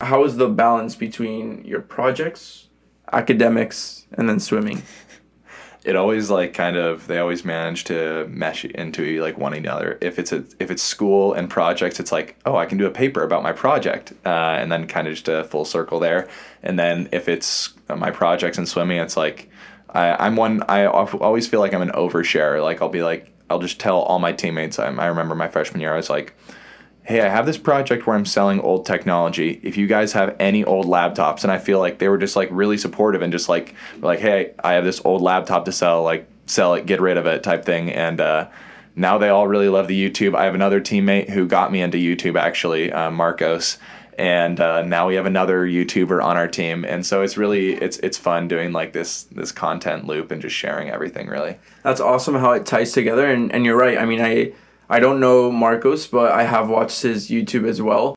How is the balance between your projects, academics, and then swimming? it always like kind of they always manage to mesh into like one another. If it's a if it's school and projects, it's like oh I can do a paper about my project, uh, and then kind of just a full circle there. And then if it's my projects and swimming, it's like I, I'm one I always feel like I'm an overshare. Like I'll be like I'll just tell all my teammates. I, I remember my freshman year, I was like hey, I have this project where I'm selling old technology. If you guys have any old laptops, and I feel like they were just like really supportive and just like like, hey, I have this old laptop to sell, like sell it, get rid of it, type thing. And uh, now they all really love the YouTube. I have another teammate who got me into YouTube actually, uh, Marcos. And uh, now we have another YouTuber on our team, and so it's really it's it's fun doing like this this content loop and just sharing everything. Really, that's awesome how it ties together. And and you're right. I mean, I I don't know Marcos, but I have watched his YouTube as well.